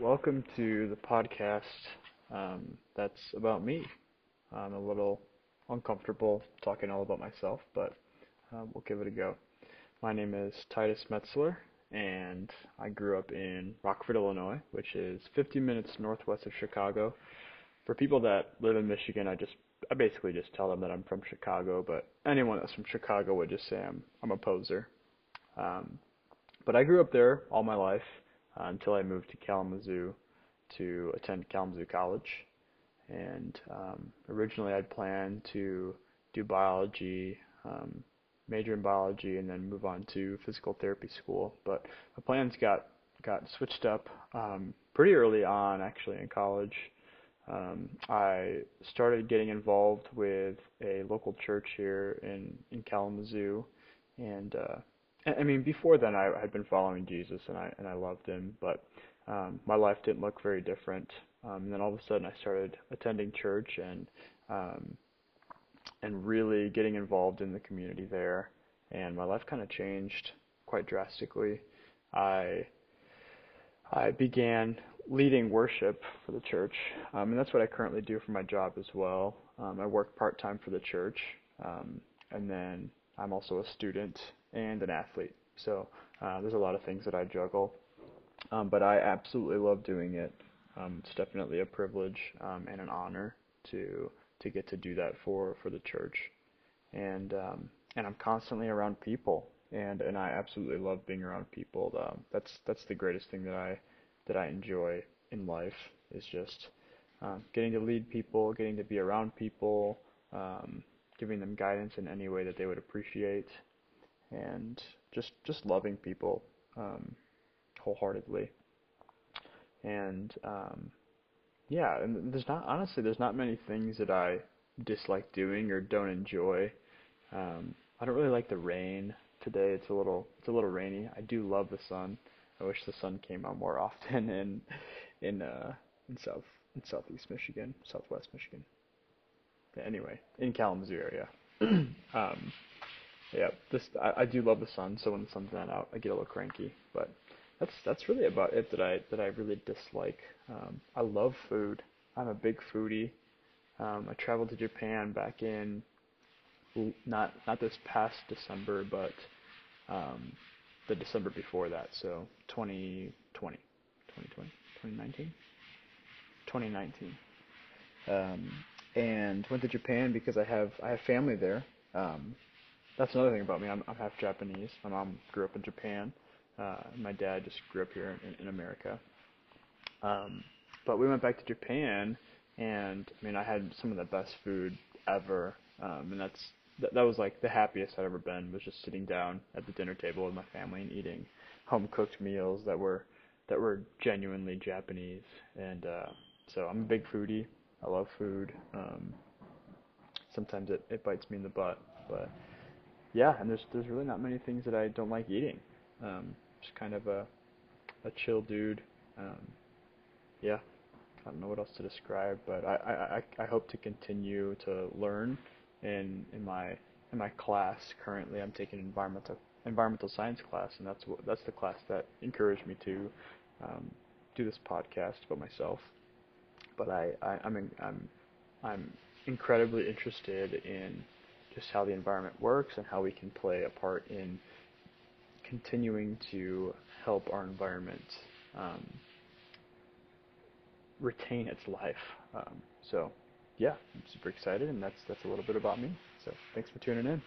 welcome to the podcast um, that's about me. I'm a little uncomfortable talking all about myself, but uh, we'll give it a go. My name is Titus Metzler, and I grew up in Rockford, Illinois, which is 50 minutes northwest of Chicago. For people that live in Michigan, I just I basically just tell them that I'm from Chicago, but anyone that's from Chicago would just say I'm I'm a poser. Um, but I grew up there all my life uh, until I moved to Kalamazoo to attend Kalamazoo College. And um, originally I'd planned to do biology, um, major in biology, and then move on to physical therapy school. But my plans got got switched up um, pretty early on, actually, in college. Um, I started getting involved with a local church here in in Kalamazoo, and uh, I mean, before then, I had been following Jesus and I and I loved him, but um, my life didn't look very different. Um, and then all of a sudden, I started attending church and um, and really getting involved in the community there, and my life kind of changed quite drastically. I I began leading worship for the church, um, and that's what I currently do for my job as well. Um, I work part time for the church, um, and then I'm also a student and an athlete. So uh, there's a lot of things that I juggle, um, but I absolutely love doing it. Um, it's definitely a privilege um, and an honor to to get to do that for for the church, and um, and I'm constantly around people, and and I absolutely love being around people. Um, that's that's the greatest thing that I that I enjoy in life is just um, getting to lead people, getting to be around people, um, giving them guidance in any way that they would appreciate, and just just loving people um, wholeheartedly. And um, yeah, and there's not honestly there's not many things that I dislike doing or don't enjoy. Um, I don't really like the rain today. It's a little it's a little rainy. I do love the sun. I wish the sun came out more often in in uh, in south in southeast Michigan, southwest Michigan. Anyway, in Kalamazoo area. um, yeah, this I, I do love the sun, so when the sun's not out, I get a little cranky. But that's that's really about it that I that I really dislike. Um, I love food. I'm a big foodie. Um, I traveled to Japan back in not not this past December, but um, the December before that, so 2020, 2020, 2019, 2019. Um, and went to Japan because I have I have family there. Um, that's another thing about me. I'm, I'm half Japanese. My mom grew up in Japan. Uh, my dad just grew up here in, in America. Um, but we went back to Japan, and I mean, I had some of the best food ever, um, and that's that, that was like the happiest I'd ever been. Was just sitting down at the dinner table with my family and eating home cooked meals that were that were genuinely Japanese. And uh, so I'm a big foodie. I love food. Um, sometimes it, it bites me in the butt, but yeah, and there's there's really not many things that I don't like eating. Um, just kind of a a chill dude. Um, yeah, I don't know what else to describe, but I, I, I hope to continue to learn in in my in my class. Currently, I'm taking environmental environmental science class, and that's what that's the class that encouraged me to um, do this podcast about myself. But I, I I'm in, I'm I'm incredibly interested in just how the environment works and how we can play a part in continuing to help our environment um, retain its life. Um, so, yeah, I'm super excited, and that's that's a little bit about me. So, thanks for tuning in.